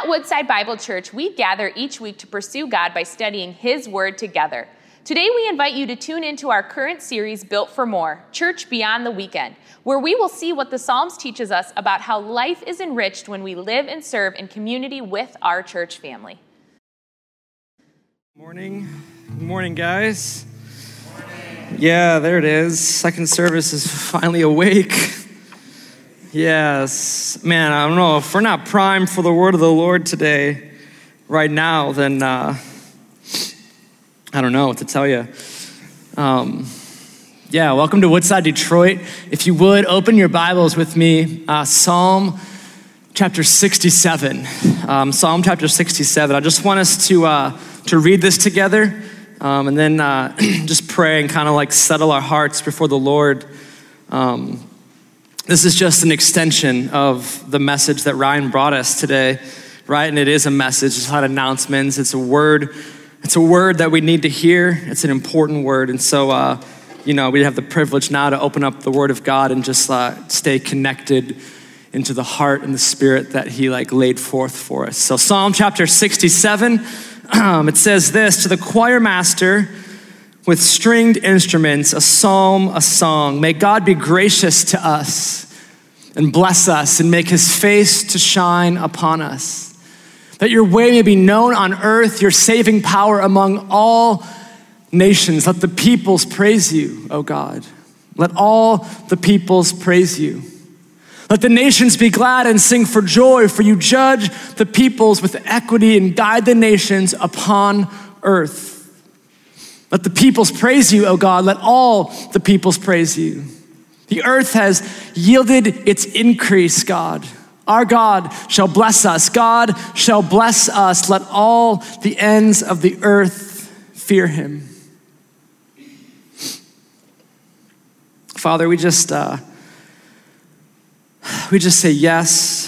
At Woodside Bible Church, we gather each week to pursue God by studying His Word together. Today, we invite you to tune into our current series, Built for More Church Beyond the Weekend, where we will see what the Psalms teaches us about how life is enriched when we live and serve in community with our church family. Morning. Good morning, guys. Yeah, there it is. Second service is finally awake. Yes. Man, I don't know. If we're not primed for the word of the Lord today, right now, then uh, I don't know what to tell you. Um, yeah, welcome to Woodside, Detroit. If you would, open your Bibles with me. Uh, Psalm chapter 67. Um, Psalm chapter 67. I just want us to, uh, to read this together um, and then uh, just pray and kind of like settle our hearts before the Lord. Um, this is just an extension of the message that Ryan brought us today, right? And it is a message, it's not announcements, it's a word. It's a word that we need to hear. It's an important word. And so, uh, you know, we have the privilege now to open up the Word of God and just uh, stay connected into the heart and the spirit that He like laid forth for us. So, Psalm chapter 67, um, it says this to the choir master with stringed instruments, a psalm, a song. May God be gracious to us and bless us and make His face to shine upon us. That your way may be known on earth, your saving power among all nations. Let the peoples praise you, O God. Let all the peoples praise you. Let the nations be glad and sing for joy, for you judge the peoples with equity and guide the nations upon earth. Let the peoples praise you, O God. Let all the peoples praise you. The earth has yielded its increase, God. Our God shall bless us. God shall bless us. Let all the ends of the earth fear him. Father, we just uh, we just say yes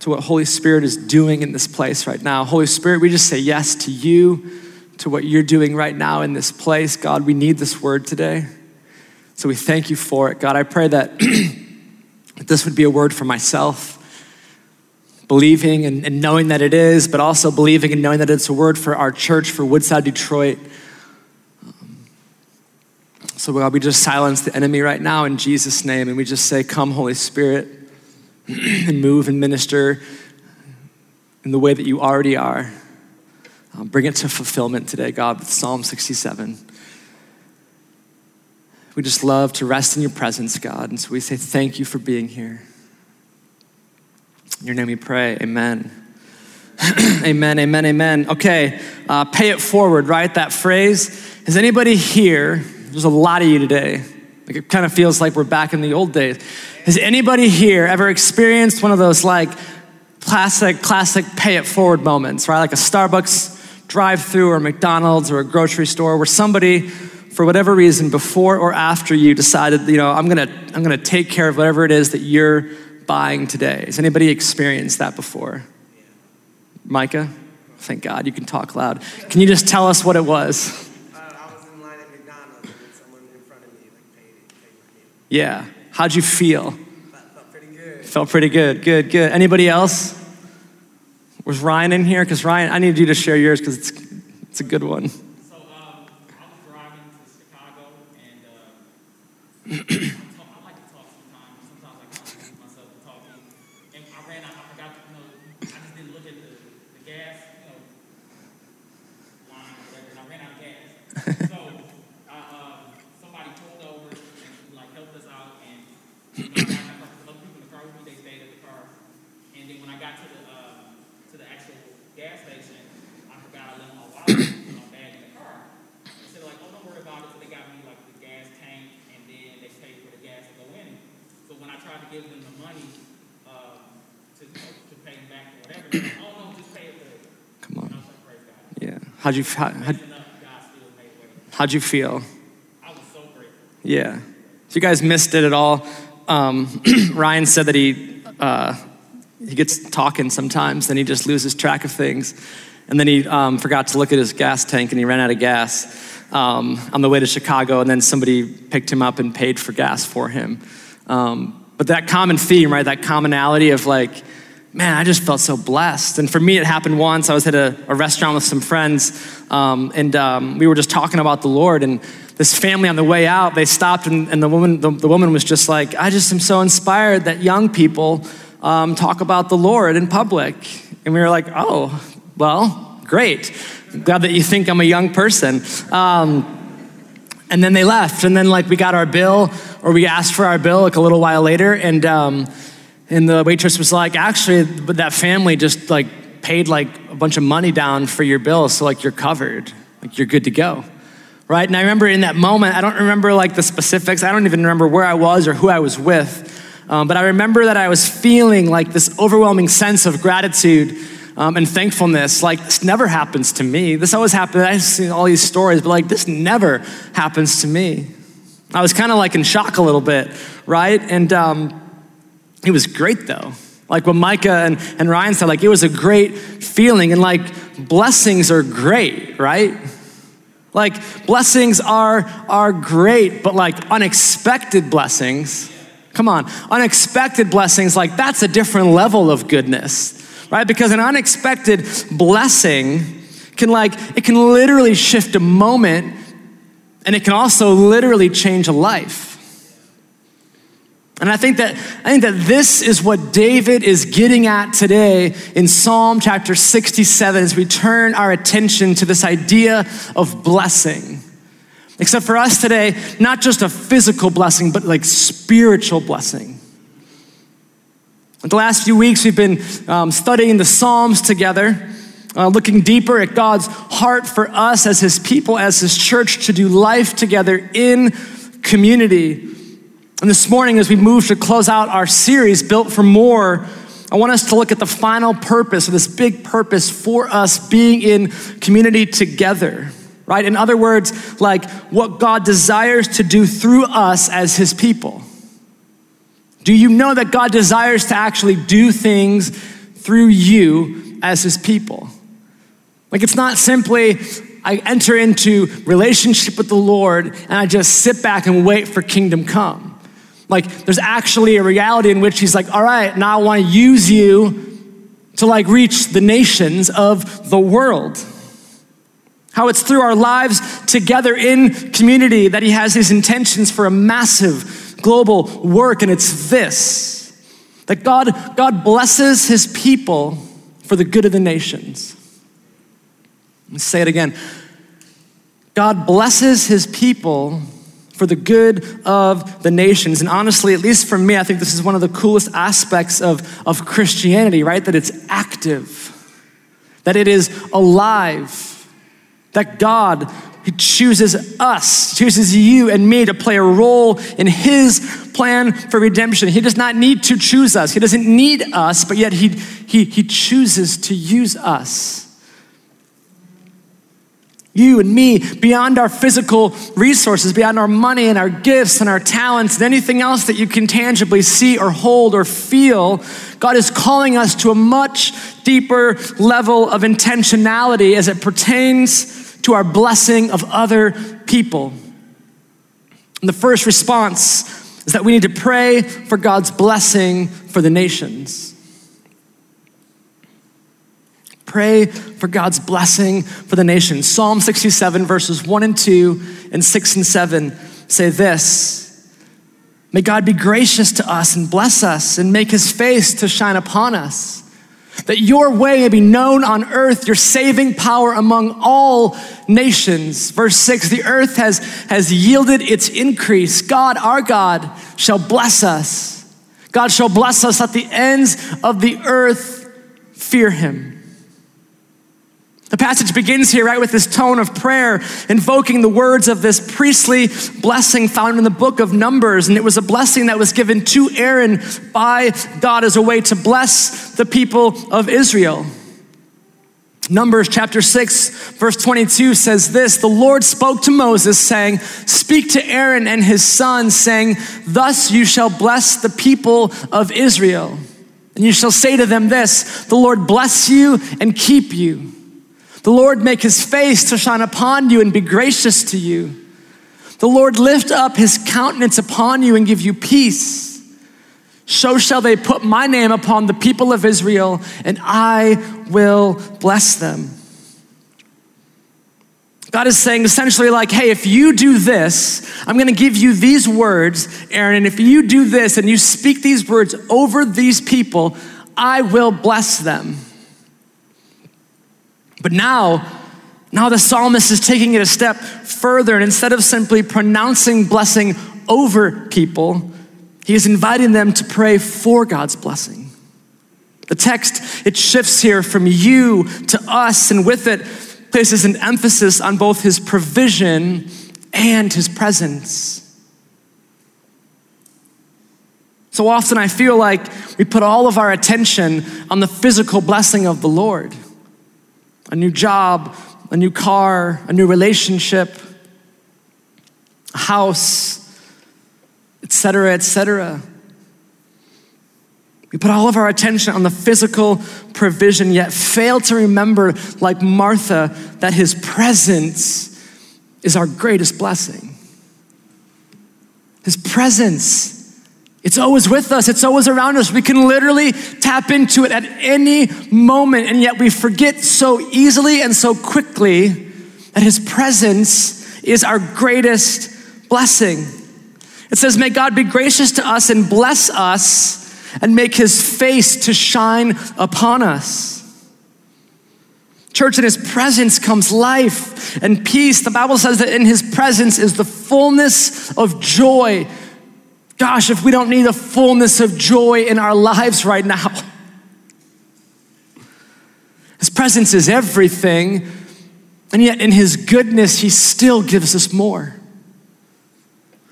to what Holy Spirit is doing in this place right now. Holy Spirit, we just say yes to you, to what you're doing right now in this place. God, we need this word today. So we thank you for it. God, I pray that this would be a word for myself, believing and, and knowing that it is, but also believing and knowing that it's a word for our church, for Woodside, Detroit. Um, so, God, we just silence the enemy right now in Jesus' name, and we just say, Come, Holy Spirit, and move and minister in the way that you already are. Um, bring it to fulfillment today, God, with Psalm 67. We just love to rest in your presence, God, and so we say thank you for being here. In your name we pray, amen. amen, amen, amen. Okay, uh, pay it forward, right? That phrase. Is anybody here there's a lot of you today. Like it kind of feels like we're back in the old days. Has anybody here ever experienced one of those like classic, classic pay it forward moments, right? Like a Starbucks drive through or McDonald's or a grocery store where somebody, for whatever reason, before or after you decided, you know, I'm gonna, I'm gonna take care of whatever it is that you're buying today. Has anybody experienced that before? Micah? Thank God you can talk loud. Can you just tell us what it was? Yeah. How'd you feel? Felt pretty good. Felt pretty good. Good, good. Anybody else? Was Ryan in here? Because Ryan, I need you to share yours because it's, it's a good one. So um, I was driving to Chicago and uh, I like to talk sometimes. Sometimes I kind of lose myself talking. And I ran out. I forgot. You know, I just didn't look at the, the gas, you know, line or whatever, and I ran out of gas. so I, uh, somebody pulled over and like helped us out, and you know, I got a couple other people in the car with me. They stayed at the car, and then when I got to the uh, to the actual gas station, I forgot I left my wallet and my bag in the car. They said like, oh, don't worry about it. So they got me like the gas tank, and then they paid for the gas to go in. So when I tried to give them the money uh, to to pay them back or whatever, they were like, oh no, just pay it forward. Come on. And I was like, praise God. Yeah. How'd you, how, way. how'd you feel? I was so grateful. Yeah. So you guys missed it at all. Um, Ryan said that he uh, he gets talking sometimes, then he just loses track of things, and then he um, forgot to look at his gas tank and he ran out of gas um, on the way to Chicago, and then somebody picked him up and paid for gas for him. Um, but that common theme, right? That commonality of like man, I just felt so blessed. And for me, it happened once. I was at a, a restaurant with some friends, um, and um, we were just talking about the Lord. And this family on the way out, they stopped, and, and the, woman, the, the, woman was just like, I just am so inspired that young people um, talk about the Lord in public. And we were like, oh, well, great. glad that you think I'm a young person. Um, and then they left, and then like we got our bill, or we asked for our bill like a little while later, and um, and the waitress was like, actually, that family just like paid like a bunch of money down for your bill, so like you're covered, like you're good to go. Right? And I remember in that moment, I don't remember like the specifics, I don't even remember where I was or who I was with, um, but I remember that I was feeling like this overwhelming sense of gratitude um, and thankfulness. Like, this never happens to me. This always happens. I've seen all these stories, but like, this never happens to me. I was kind of like in shock a little bit, right? And, um, it was great though. Like what Micah and, and Ryan said, like it was a great feeling. And like blessings are great, right? Like blessings are, are great, but like unexpected blessings, come on, unexpected blessings, like that's a different level of goodness, right? Because an unexpected blessing can like, it can literally shift a moment and it can also literally change a life. And I think that I think that this is what David is getting at today in Psalm chapter 67 as we turn our attention to this idea of blessing. Except for us today, not just a physical blessing, but like spiritual blessing. The last few weeks, we've been um, studying the Psalms together, uh, looking deeper at God's heart for us as His people, as His church, to do life together in community. And this morning, as we move to close out our series, Built for More, I want us to look at the final purpose, this big purpose for us being in community together, right? In other words, like what God desires to do through us as His people. Do you know that God desires to actually do things through you as His people? Like it's not simply, I enter into relationship with the Lord and I just sit back and wait for kingdom come. Like, there's actually a reality in which he's like, all right, now I want to use you to like reach the nations of the world. How it's through our lives together in community that he has his intentions for a massive global work, and it's this that God, God blesses his people for the good of the nations. Let's say it again. God blesses his people for the good of the nations. And honestly, at least for me, I think this is one of the coolest aspects of, of Christianity, right? That it's active, that it is alive, that God he chooses us, chooses you and me to play a role in His plan for redemption. He does not need to choose us. He doesn't need us, but yet He, he, he chooses to use us you and me, beyond our physical resources, beyond our money and our gifts and our talents and anything else that you can tangibly see or hold or feel, God is calling us to a much deeper level of intentionality as it pertains to our blessing of other people. And the first response is that we need to pray for God's blessing for the nations. Pray for God's blessing for the nation. Psalm 67, verses 1 and 2, and 6 and 7 say this May God be gracious to us and bless us and make his face to shine upon us. That your way may be known on earth, your saving power among all nations. Verse 6 The earth has, has yielded its increase. God, our God, shall bless us. God shall bless us at the ends of the earth. Fear him. The passage begins here, right, with this tone of prayer, invoking the words of this priestly blessing found in the book of Numbers. And it was a blessing that was given to Aaron by God as a way to bless the people of Israel. Numbers chapter 6, verse 22 says this The Lord spoke to Moses, saying, Speak to Aaron and his sons, saying, Thus you shall bless the people of Israel. And you shall say to them this The Lord bless you and keep you. The Lord make his face to shine upon you and be gracious to you. The Lord lift up his countenance upon you and give you peace. So shall they put my name upon the people of Israel, and I will bless them. God is saying essentially, like, hey, if you do this, I'm gonna give you these words, Aaron, and if you do this and you speak these words over these people, I will bless them. But now, now the psalmist is taking it a step further, and instead of simply pronouncing blessing over people, he is inviting them to pray for God's blessing. The text, it shifts here from you to us, and with it places an emphasis on both his provision and his presence. So often I feel like we put all of our attention on the physical blessing of the Lord a new job, a new car, a new relationship, a house, etc., etc. We put all of our attention on the physical provision, yet fail to remember, like Martha, that his presence is our greatest blessing. His presence. It's always with us, it's always around us. We can literally tap into it at any moment, and yet we forget so easily and so quickly that His presence is our greatest blessing. It says, May God be gracious to us and bless us and make his face to shine upon us. Church, in his presence comes life and peace. The Bible says that in his presence is the fullness of joy. Gosh, if we don't need a fullness of joy in our lives right now. His presence is everything, and yet in his goodness, he still gives us more.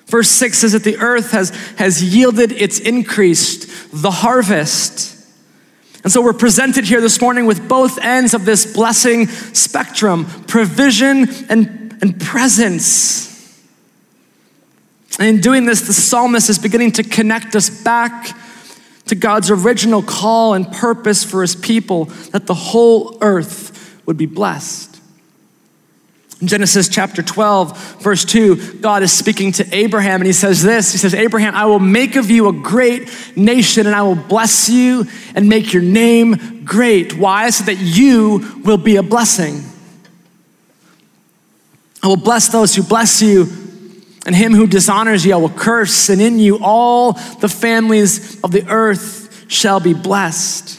Verse 6 says that the earth has, has yielded its increase, the harvest. And so we're presented here this morning with both ends of this blessing spectrum provision and, and presence. And in doing this, the psalmist is beginning to connect us back to God's original call and purpose for his people that the whole earth would be blessed. In Genesis chapter 12, verse 2, God is speaking to Abraham and he says this He says, Abraham, I will make of you a great nation and I will bless you and make your name great. Why? So that you will be a blessing. I will bless those who bless you, and him who dishonors you I will curse, and in you all the families of the earth shall be blessed.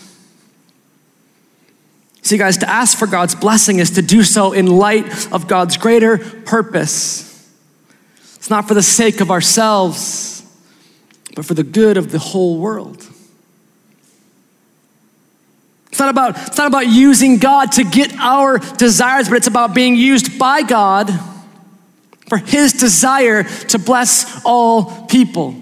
See, guys, to ask for God's blessing is to do so in light of God's greater purpose. It's not for the sake of ourselves, but for the good of the whole world. It's not about, it's not about using God to get our desires, but it's about being used by God for His desire to bless all people.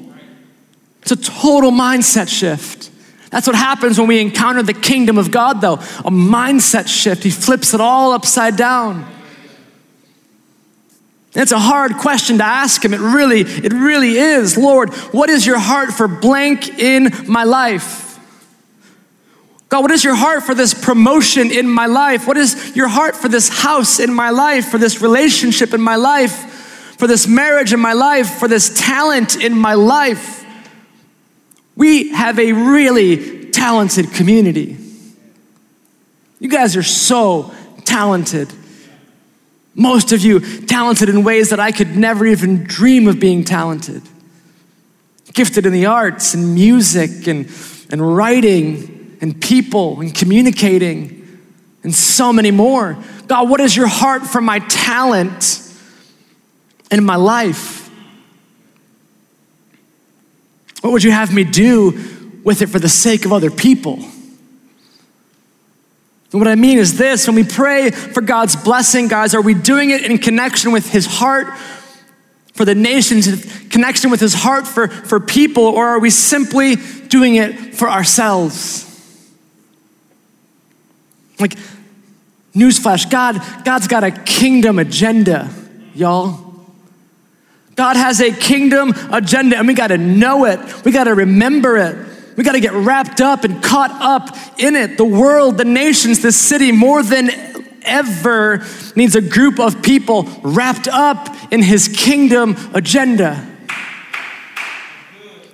It's a total mindset shift. That's what happens when we encounter the kingdom of God, though a mindset shift. He flips it all upside down. It's a hard question to ask him. It really, it really is. Lord, what is your heart for blank in my life? God, what is your heart for this promotion in my life? What is your heart for this house in my life, for this relationship in my life, for this marriage in my life, for this talent in my life? We have a really talented community. You guys are so talented. Most of you talented in ways that I could never even dream of being talented. Gifted in the arts and music and, and writing and people and communicating and so many more. God, what is your heart for my talent and my life? What would you have me do with it for the sake of other people? And what I mean is this when we pray for God's blessing, guys, are we doing it in connection with His heart for the nations, connection with His heart for, for people, or are we simply doing it for ourselves? Like, newsflash God, God's got a kingdom agenda, y'all. God has a kingdom agenda and we got to know it. We got to remember it. We got to get wrapped up and caught up in it. The world, the nations, the city, more than ever needs a group of people wrapped up in his kingdom agenda.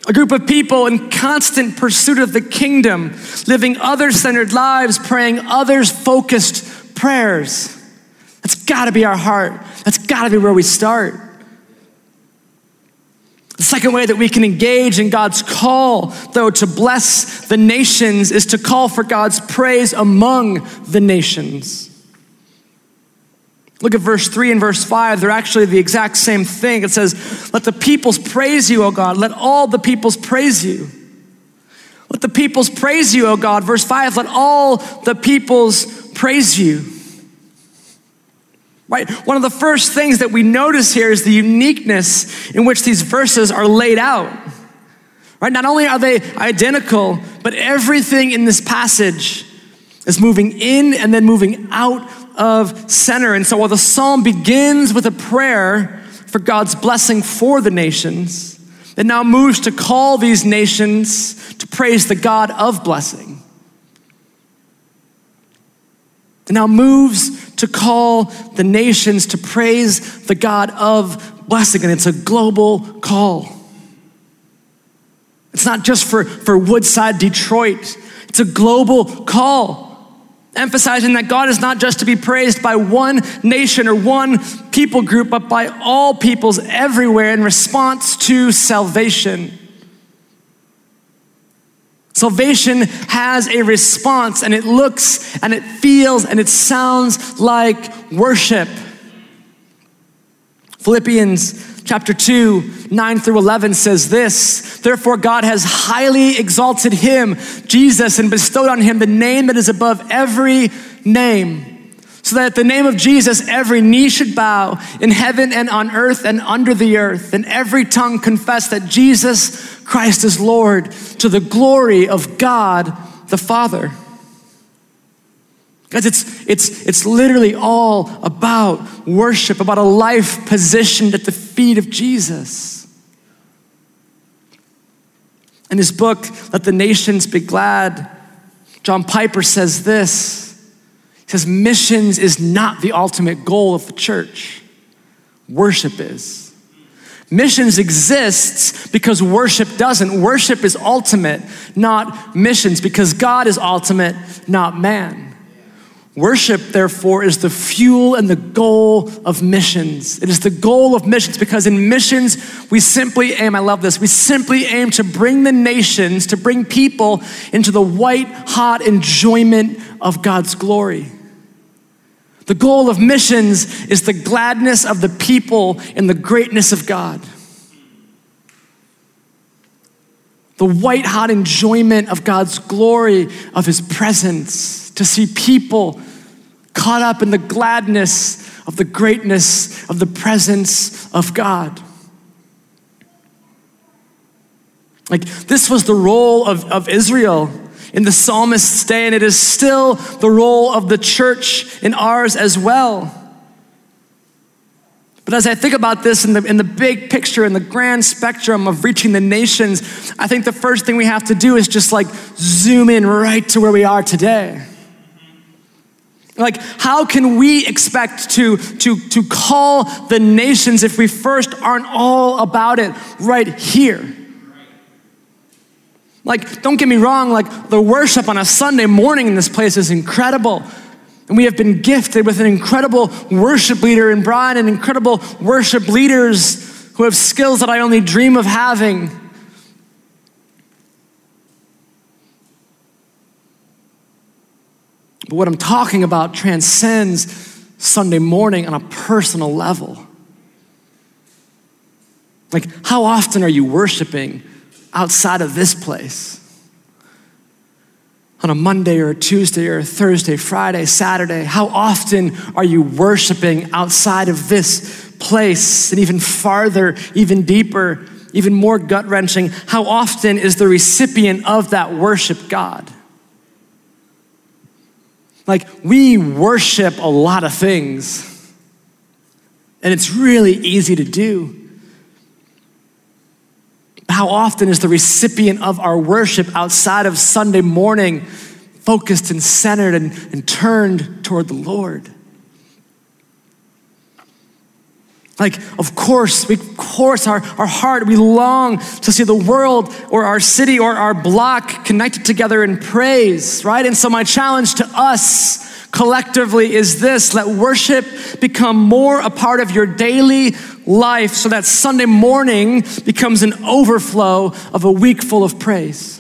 A group of people in constant pursuit of the kingdom, living other centered lives, praying others focused prayers. That's gotta be our heart. That's gotta be where we start. The second way that we can engage in God's call, though, to bless the nations is to call for God's praise among the nations. Look at verse 3 and verse 5. They're actually the exact same thing. It says, Let the peoples praise you, O God. Let all the peoples praise you. Let the peoples praise you, O God. Verse 5 Let all the peoples praise you. Right? One of the first things that we notice here is the uniqueness in which these verses are laid out. Right? Not only are they identical, but everything in this passage is moving in and then moving out of center. And so while the psalm begins with a prayer for God's blessing for the nations, it now moves to call these nations to praise the God of blessing. It now moves to call the nations to praise the God of blessing, and it's a global call. It's not just for, for Woodside, Detroit, it's a global call emphasizing that God is not just to be praised by one nation or one people group, but by all peoples everywhere in response to salvation. Salvation has a response, and it looks and it feels and it sounds like worship. Philippians chapter 2, 9 through 11 says this Therefore, God has highly exalted him, Jesus, and bestowed on him the name that is above every name, so that at the name of Jesus, every knee should bow in heaven and on earth and under the earth, and every tongue confess that Jesus Christ is Lord to the glory of God the Father. Guys, it's, it's, it's literally all about worship, about a life positioned at the feet of Jesus. In his book, Let the Nations Be Glad, John Piper says this. He says, Missions is not the ultimate goal of the church, worship is. Missions exists because worship doesn't. Worship is ultimate, not missions, because God is ultimate, not man. Worship, therefore, is the fuel and the goal of missions. It is the goal of missions because in missions, we simply aim, I love this, we simply aim to bring the nations, to bring people into the white hot enjoyment of God's glory. The goal of missions is the gladness of the people in the greatness of God. The white hot enjoyment of God's glory, of His presence, to see people caught up in the gladness of the greatness of the presence of God. Like, this was the role of, of Israel in the psalmist's day, and it is still the role of the church in ours as well. But as I think about this in the, in the big picture, in the grand spectrum of reaching the nations, I think the first thing we have to do is just like zoom in right to where we are today. Like, how can we expect to, to, to call the nations if we first aren't all about it right here? Like, don't get me wrong, like, the worship on a Sunday morning in this place is incredible. And we have been gifted with an incredible worship leader in Brian and incredible worship leaders who have skills that I only dream of having. But what I'm talking about transcends Sunday morning on a personal level. Like, how often are you worshiping outside of this place? On a Monday or a Tuesday or a Thursday, Friday, Saturday, how often are you worshiping outside of this place and even farther, even deeper, even more gut wrenching? How often is the recipient of that worship God? Like, we worship a lot of things, and it's really easy to do. How often is the recipient of our worship outside of Sunday morning focused and centered and, and turned toward the Lord? Like, of course, we, of course, our, our heart, we long to see the world or our city or our block connected together in praise, right? And so, my challenge to us collectively is this let worship become more a part of your daily life so that Sunday morning becomes an overflow of a week full of praise.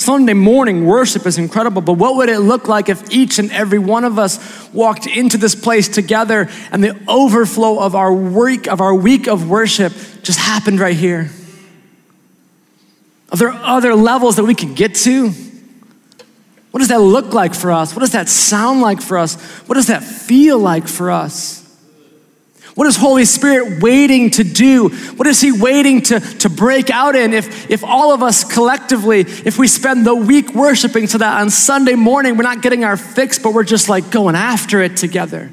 Sunday morning worship is incredible, but what would it look like if each and every one of us walked into this place together and the overflow of our week of our week of worship just happened right here? Are there other levels that we can get to? What does that look like for us? What does that sound like for us? What does that feel like for us? What is Holy Spirit waiting to do? What is He waiting to, to break out in? If, if all of us collectively, if we spend the week worshiping so that on Sunday morning we're not getting our fix, but we're just like going after it together.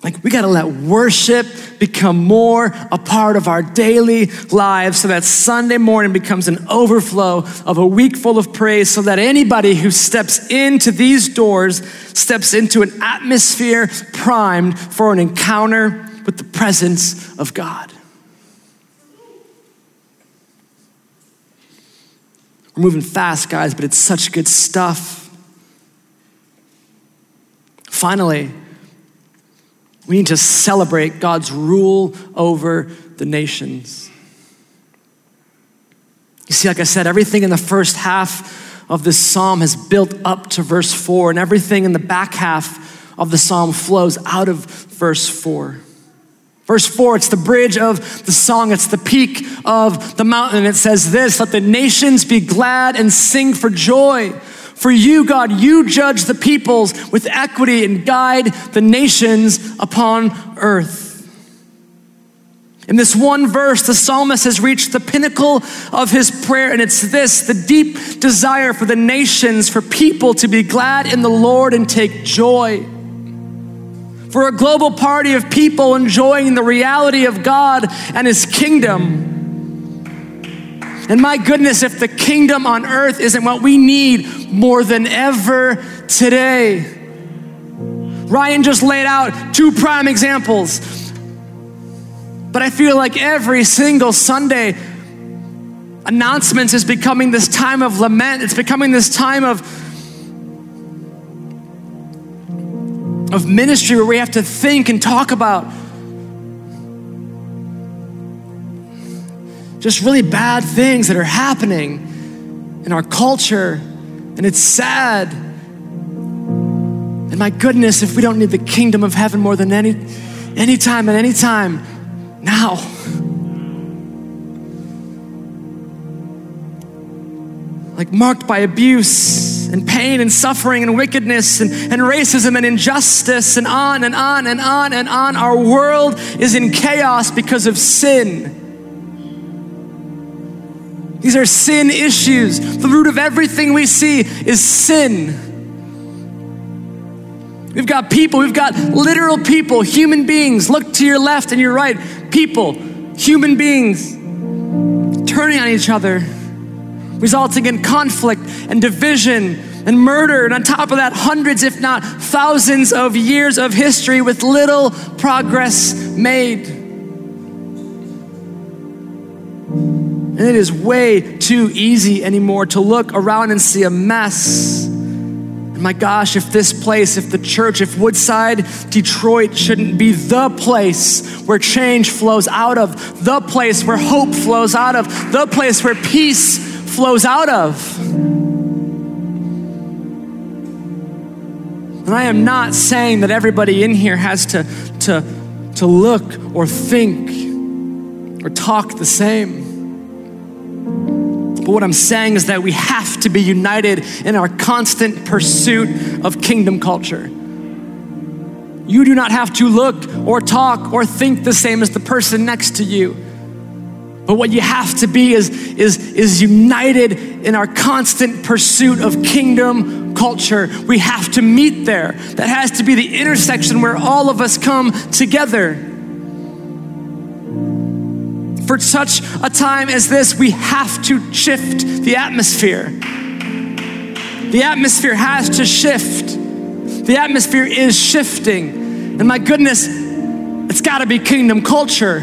Like, we got to let worship become more a part of our daily lives so that Sunday morning becomes an overflow of a week full of praise, so that anybody who steps into these doors steps into an atmosphere primed for an encounter with the presence of God. We're moving fast, guys, but it's such good stuff. Finally, we need to celebrate God's rule over the nations. You see, like I said, everything in the first half of this psalm has built up to verse 4, and everything in the back half of the psalm flows out of verse 4. Verse 4, it's the bridge of the song, it's the peak of the mountain. It says this Let the nations be glad and sing for joy. For you, God, you judge the peoples with equity and guide the nations upon earth. In this one verse, the psalmist has reached the pinnacle of his prayer, and it's this the deep desire for the nations, for people to be glad in the Lord and take joy. For a global party of people enjoying the reality of God and his kingdom. And my goodness, if the kingdom on earth isn't what we need more than ever today. Ryan just laid out two prime examples. But I feel like every single Sunday, announcements is becoming this time of lament. It's becoming this time of, of ministry where we have to think and talk about just really bad things that are happening in our culture, and it's sad. And my goodness, if we don't need the kingdom of heaven more than any any time and any time now. Like marked by abuse and pain and suffering and wickedness and, and racism and injustice and on and on and on and on. Our world is in chaos because of sin. These are sin issues. The root of everything we see is sin. We've got people, we've got literal people, human beings. Look to your left and your right. People, human beings, turning on each other, resulting in conflict and division and murder. And on top of that, hundreds, if not thousands, of years of history with little progress made. And it is way too easy anymore to look around and see a mess. And my gosh, if this place, if the church, if Woodside, Detroit shouldn't be the place where change flows out of, the place where hope flows out of, the place where peace flows out of. And I am not saying that everybody in here has to, to, to look or think or talk the same. But what I'm saying is that we have to be united in our constant pursuit of kingdom culture. You do not have to look or talk or think the same as the person next to you. But what you have to be is, is, is united in our constant pursuit of kingdom culture. We have to meet there. That has to be the intersection where all of us come together for such a time as this, we have to shift the atmosphere. The atmosphere has to shift. The atmosphere is shifting. And my goodness, it's got to be kingdom culture.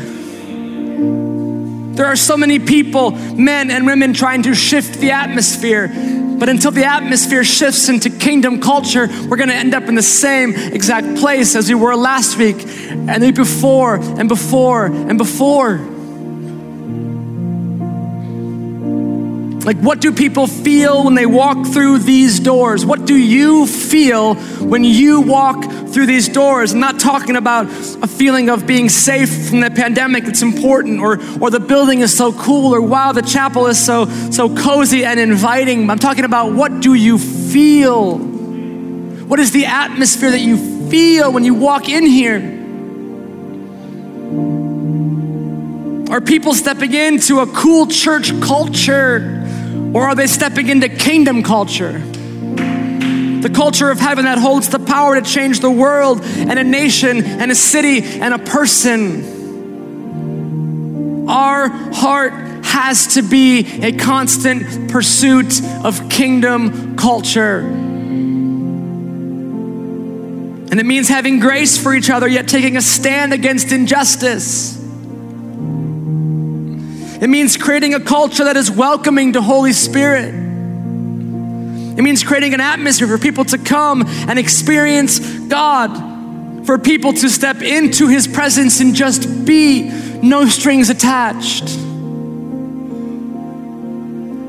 There are so many people, men and women, trying to shift the atmosphere. But until the atmosphere shifts into kingdom culture, we're going to end up in the same exact place as we were last week and the week before and before and before. Like, what do people feel when they walk through these doors? What do you feel when you walk through these doors? I'm not talking about a feeling of being safe from the pandemic, it's important, or, or the building is so cool, or wow, the chapel is so, so cozy and inviting. I'm talking about what do you feel? What is the atmosphere that you feel when you walk in here? Are people stepping into a cool church culture? Or are they stepping into kingdom culture? The culture of heaven that holds the power to change the world and a nation and a city and a person. Our heart has to be a constant pursuit of kingdom culture. And it means having grace for each other, yet taking a stand against injustice. It means creating a culture that is welcoming to Holy Spirit. It means creating an atmosphere for people to come and experience God, for people to step into His presence and just be, no strings attached.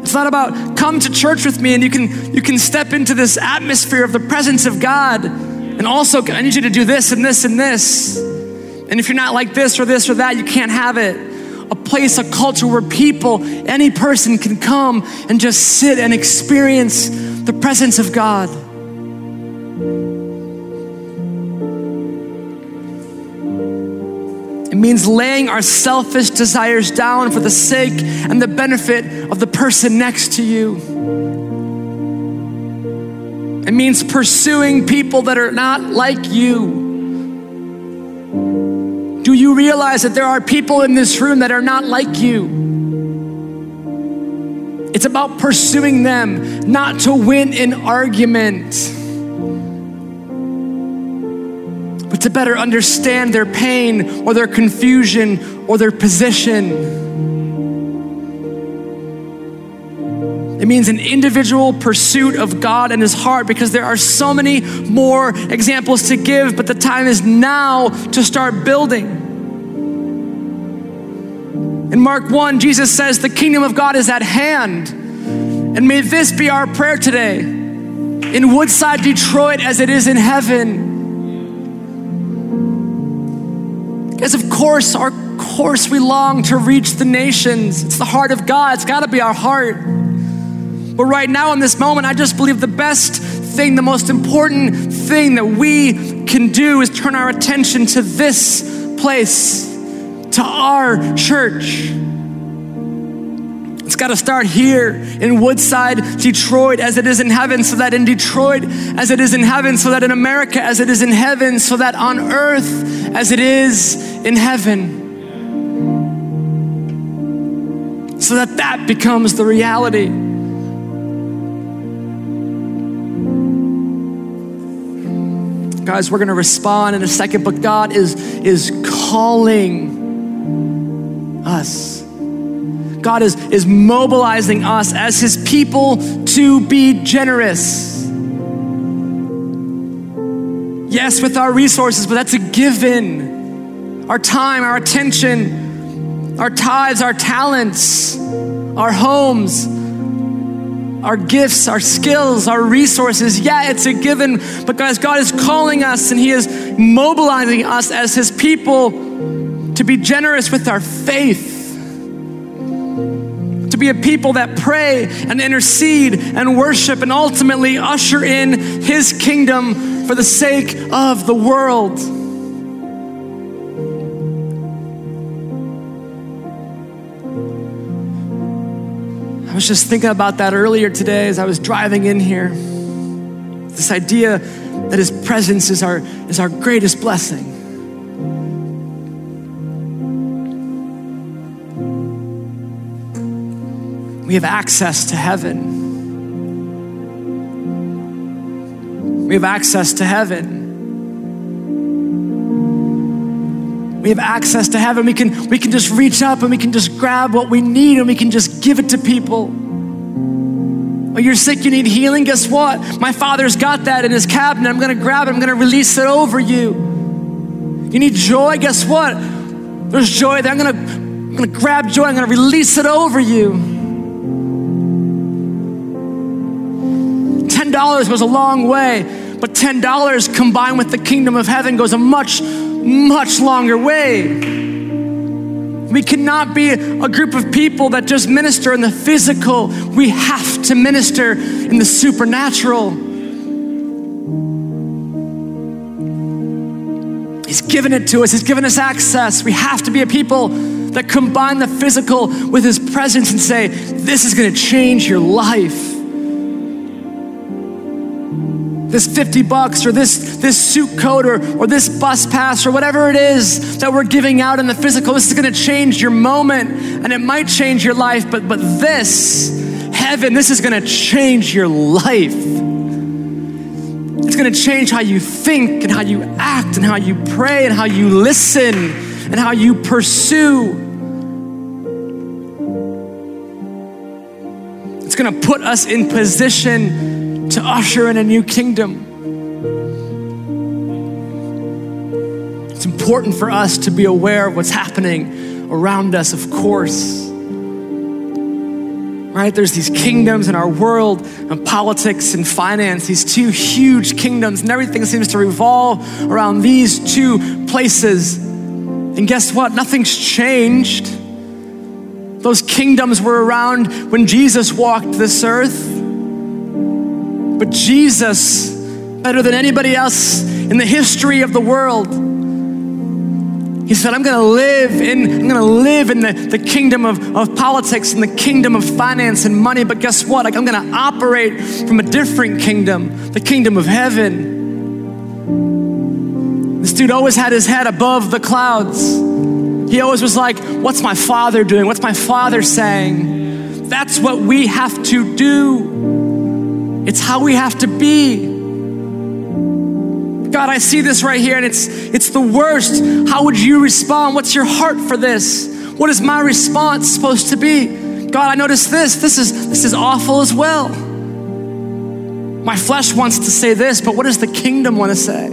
It's not about come to church with me and you can you can step into this atmosphere of the presence of God and also I need you to do this and this and this. And if you're not like this or this or that, you can't have it a place, a culture where people, any person can come and just sit and experience the presence of God. It means laying our selfish desires down for the sake and the benefit of the person next to you. It means pursuing people that are not like you do you realize that there are people in this room that are not like you? It's about pursuing them, not to win an argument, but to better understand their pain or their confusion or their position. It means an individual pursuit of God and His heart because there are so many more examples to give, but the time is now to start building. In Mark 1, Jesus says, The kingdom of God is at hand. And may this be our prayer today in Woodside, Detroit, as it is in heaven. Because, of course, our course we long to reach the nations. It's the heart of God, it's got to be our heart. But right now, in this moment, I just believe the best thing, the most important thing that we can do is turn our attention to this place, to our church. It's got to start here in Woodside, Detroit, as it is in heaven, so that in Detroit, as it is in heaven, so that in America, as it is in heaven, so that on earth, as it is in heaven. So that that becomes the reality. Guys, we're going to respond in a second, but God is, is calling us. God is, is mobilizing us as His people to be generous. Yes, with our resources, but that's a given. Our time, our attention, our tithes, our talents, our homes, our gifts, our skills, our resources. Yeah, it's a given, but guys, God is calling us and He is mobilizing us as His people to be generous with our faith. To be a people that pray and intercede and worship and ultimately usher in His kingdom for the sake of the world. Was just thinking about that earlier today as I was driving in here. This idea that His presence is our, is our greatest blessing. We have access to heaven. We have access to heaven. We have access to heaven. We can, we can just reach up and we can just grab what we need and we can just give it to people. Oh, you're sick, you need healing. Guess what? My father's got that in his cabinet. I'm going to grab it, I'm going to release it over you. You need joy? Guess what? There's joy there. I'm going to, I'm going to grab joy, I'm going to release it over you. $10 goes a long way, but $10 combined with the kingdom of heaven goes a much, much longer way. We cannot be a group of people that just minister in the physical. We have to minister in the supernatural. He's given it to us, He's given us access. We have to be a people that combine the physical with His presence and say, This is going to change your life this 50 bucks or this, this suit coat or, or this bus pass or whatever it is that we're giving out in the physical, this is going to change your moment and it might change your life, but, but this, heaven, this is going to change your life. It's going to change how you think and how you act and how you pray and how you listen and how you pursue. It's going to put us in position to usher in a new kingdom. It's important for us to be aware of what's happening around us, of course. Right? There's these kingdoms in our world and politics and finance, these two huge kingdoms, and everything seems to revolve around these two places. And guess what? Nothing's changed. Those kingdoms were around when Jesus walked this earth. But Jesus, better than anybody else in the history of the world, he said, I'm gonna live in, I'm gonna live in the, the kingdom of, of politics and the kingdom of finance and money, but guess what? Like I'm gonna operate from a different kingdom, the kingdom of heaven. This dude always had his head above the clouds. He always was like, What's my father doing? What's my father saying? That's what we have to do. It's how we have to be. God, I see this right here and it's it's the worst. How would you respond? What's your heart for this? What is my response supposed to be? God, I notice this. This is this is awful as well. My flesh wants to say this, but what does the kingdom want to say?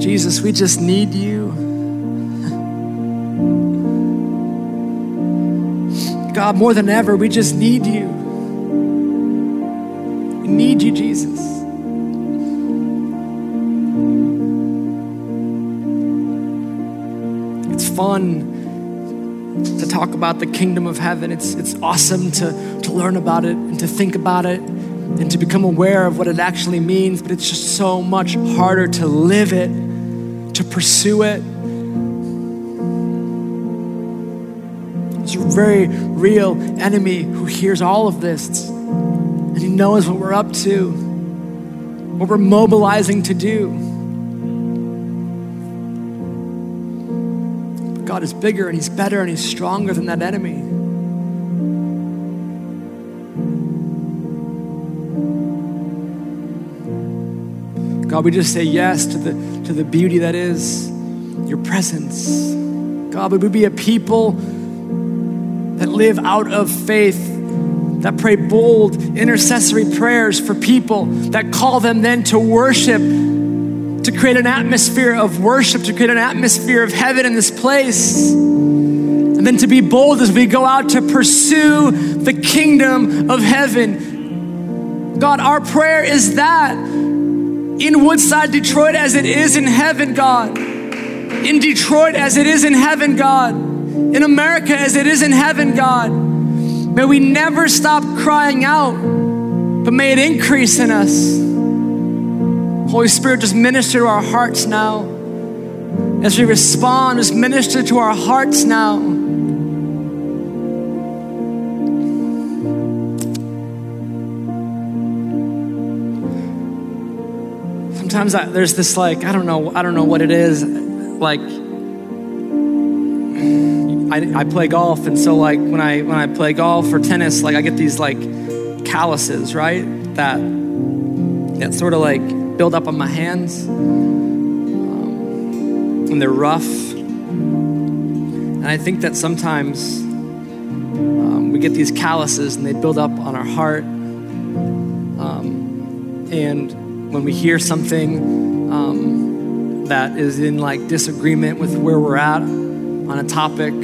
Jesus, we just need you. God, more than ever, we just need you. We need you, Jesus. It's fun to talk about the kingdom of heaven. It's, it's awesome to, to learn about it and to think about it and to become aware of what it actually means, but it's just so much harder to live it, to pursue it very real enemy who hears all of this and he knows what we're up to, what we're mobilizing to do. But God is bigger and he's better and he's stronger than that enemy. God, we just say yes to the, to the beauty that is your presence. God, would we be a people that live out of faith, that pray bold intercessory prayers for people, that call them then to worship, to create an atmosphere of worship, to create an atmosphere of heaven in this place. And then to be bold as we go out to pursue the kingdom of heaven. God, our prayer is that in Woodside, Detroit, as it is in heaven, God. In Detroit, as it is in heaven, God in America as it is in heaven, God. May we never stop crying out, but may it increase in us. Holy Spirit, just minister to our hearts now. As we respond, just minister to our hearts now. Sometimes I, there's this like I don't know I don't know what it is like I, I play golf, and so like when I when I play golf or tennis, like I get these like calluses, right? That that sort of like build up on my hands, um, and they're rough. And I think that sometimes um, we get these calluses and they build up on our heart. Um, and when we hear something um, that is in like disagreement with where we're at on a topic,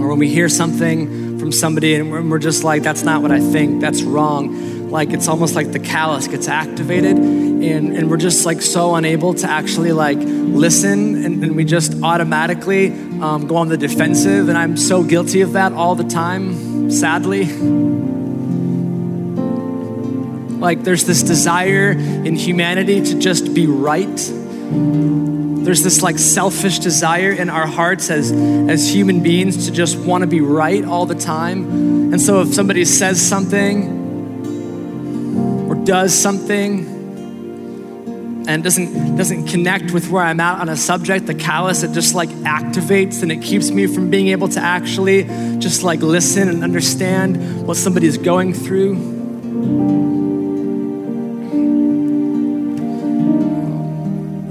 or when we hear something from somebody and we're just like, that's not what I think, that's wrong, like it's almost like the callus gets activated and, and we're just like so unable to actually like listen and, and we just automatically um, go on the defensive and i'm so guilty of that all the time sadly. Like there's this desire in humanity to just be right there's this like selfish desire in our hearts as as human beings to just want to be right all the time and so if somebody says something or does something and doesn't doesn't connect with where I'm at on a subject, the callus it just like activates and it keeps me from being able to actually just like listen and understand what somebody's going through.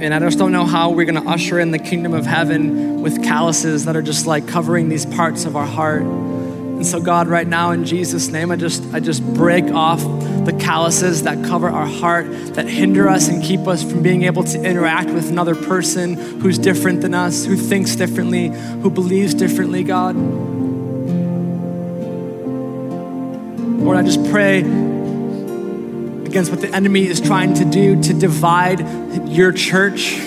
And I just don't know how we're going to usher in the kingdom of heaven with calluses that are just like covering these parts of our heart. And so God, right now in Jesus' name, I just I just break off the calluses that cover our heart, that hinder us and keep us from being able to interact with another person who's different than us, who thinks differently, who believes differently, God. Lord, I just pray against what the enemy is trying to do to divide your church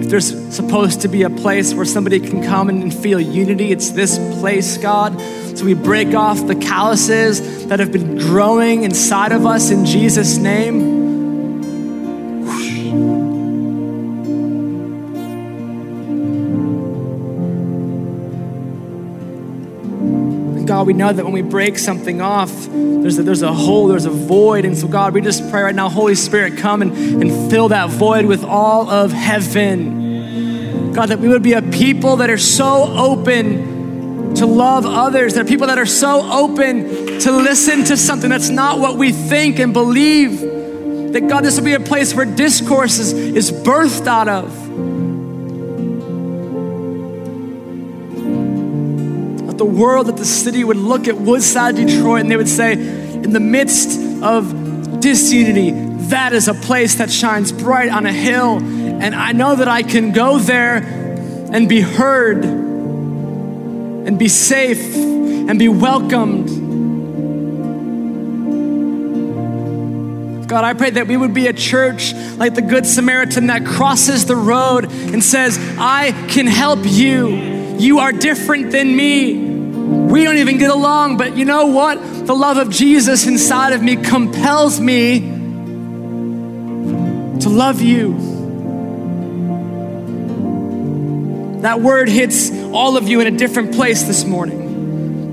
If there's supposed to be a place where somebody can come and feel unity, it's this place, God. So we break off the calluses that have been growing inside of us in Jesus' name. God, we know that when we break something off, there's a, there's a hole, there's a void. And so, God, we just pray right now, Holy Spirit, come and, and fill that void with all of heaven. God, that we would be a people that are so open to love others, that are people that are so open to listen to something that's not what we think and believe. That God, this will be a place where discourse is, is birthed out of. The world, that the city would look at Woodside, Detroit, and they would say, in the midst of disunity, that is a place that shines bright on a hill and I know that I can go there and be heard and be safe and be welcomed. God, I pray that we would be a church like the Good Samaritan that crosses the road and says, I can help you. You are different than me. We don't even get along, but you know what? The love of Jesus inside of me compels me to love you. That word hits all of you in a different place this morning.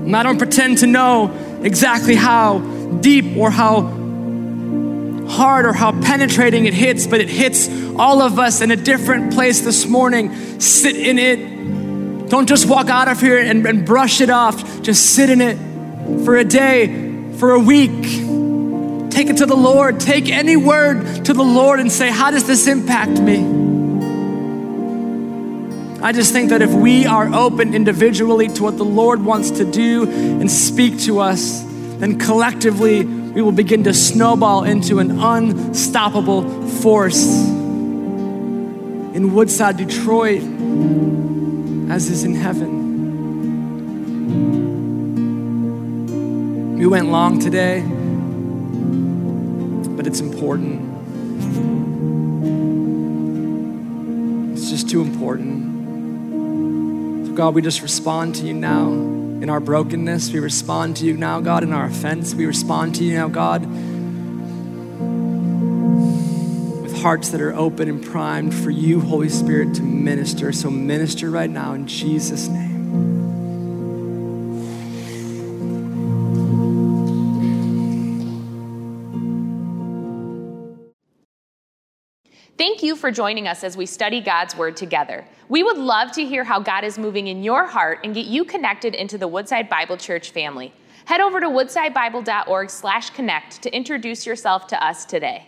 And I don't pretend to know exactly how deep or how hard or how penetrating it hits, but it hits all of us in a different place this morning. Sit in it. Don't just walk out of here and, and brush it off. Just sit in it for a day, for a week. Take it to the Lord. Take any word to the Lord and say, How does this impact me? I just think that if we are open individually to what the Lord wants to do and speak to us, then collectively we will begin to snowball into an unstoppable force in Woodside, Detroit, as is in heaven. We went long today, but it's important. It's just too important. So, God, we just respond to you now in our brokenness. We respond to you now, God, in our offense. We respond to you now, God, hearts that are open and primed for you, Holy Spirit, to minister. So minister right now in Jesus' name. Thank you for joining us as we study God's Word together. We would love to hear how God is moving in your heart and get you connected into the Woodside Bible Church family. Head over to woodsidebible.org/connect to introduce yourself to us today.